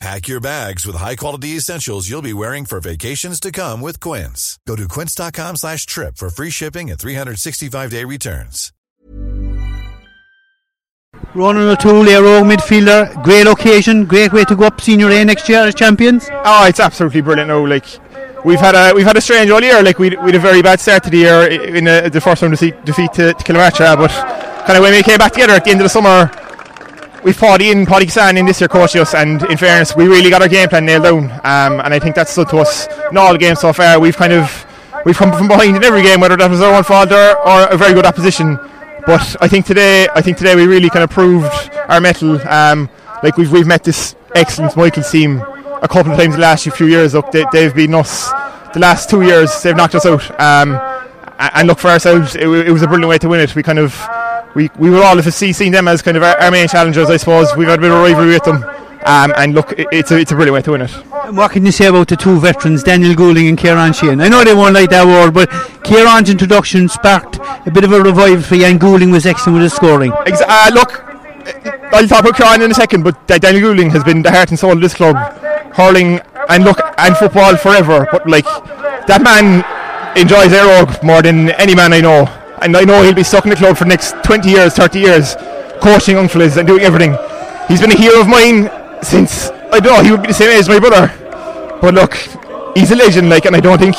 Pack your bags with high-quality essentials you'll be wearing for vacations to come with Quince. Go to quince.com slash trip for free shipping and 365-day returns. Ronan O'Toole, Éire Óg midfielder, great occasion, great way to go up senior A next year as champions. Oh, it's absolutely brilliant. No, like we've had a we've had a strange all year. Like we we had a very bad start to the year in uh the first round defeat, defeat to, to Kilmarcha, but kind of when we came back together at the end of the summer, we fought in Paddy Kisan in this year coaching us, and in fairness, we really got our game plan nailed down. Um, and I think that's stood to us in all the games so far. We've kind of we've come from behind in every game, whether that was our own fault or, a very good opposition. But I think today, I think today we really kind of proved our mettle. Um, like we've we've met this excellent Michael's team a couple of times the last few years. Look, they, they've beaten us the last two years. They've knocked us out. Um, and look for ourselves, it, it was a brilliant way to win it. We kind of we we would all have see, seen them as kind of our, our main challengers, I suppose. We've had a bit of a rivalry with them. Um, and look, it, it's a it's a brilliant way to win it. And what can you say about the two veterans, Daniel Goulding and Kieran Sheehan? I know they won't like that word, but Kieran's introduction sparked a bit of a revival for you, and Goulding was excellent with his scoring. Ex- uh, look, I'll talk about Kieran in a second, but Daniel Goulding has been the heart and soul of this club, hurling and look and football forever. But like that man enjoys Éire Óg more than any man I know, and I know he'll be stuck in the club for the next 20 years, 30 years, coaching young fellas and doing everything. He's been a hero of mine since I don't know he would be the same age as my brother. But look, he's a legend, like, and I don't think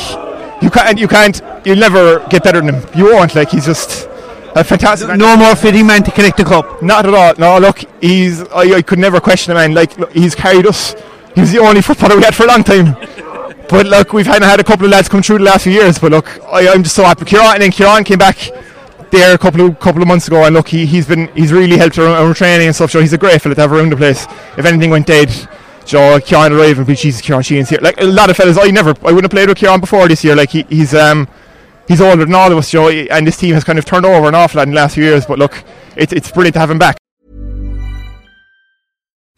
you can't, you can't, you'll never get better than him. You won't, like, he's just a fantastic. man. No more fitting man to connect the cup. Not at all. No, look, he's. I, I could never question a man. Like, look, he's carried us. He was the only footballer we had for a long time. But look, we've had, had a couple of lads come through the last few years. But look, I, I'm just so happy. Kieran and then Kieran came back there a couple of couple of months ago, and look, he, he's been he's really helped around, around training and stuff. So he's a great fella to have around the place. If anything went dead, Joe Kieran arrived and be Jesus, Kieran Sheehan's here. Like a lot of fellas, I never, I wouldn't have played with Kieran before this year. Like he, he's um he's older than all of us, Joe, and this team has kind of turned over an awful lot in the last few years. But look, it's it's brilliant to have him back.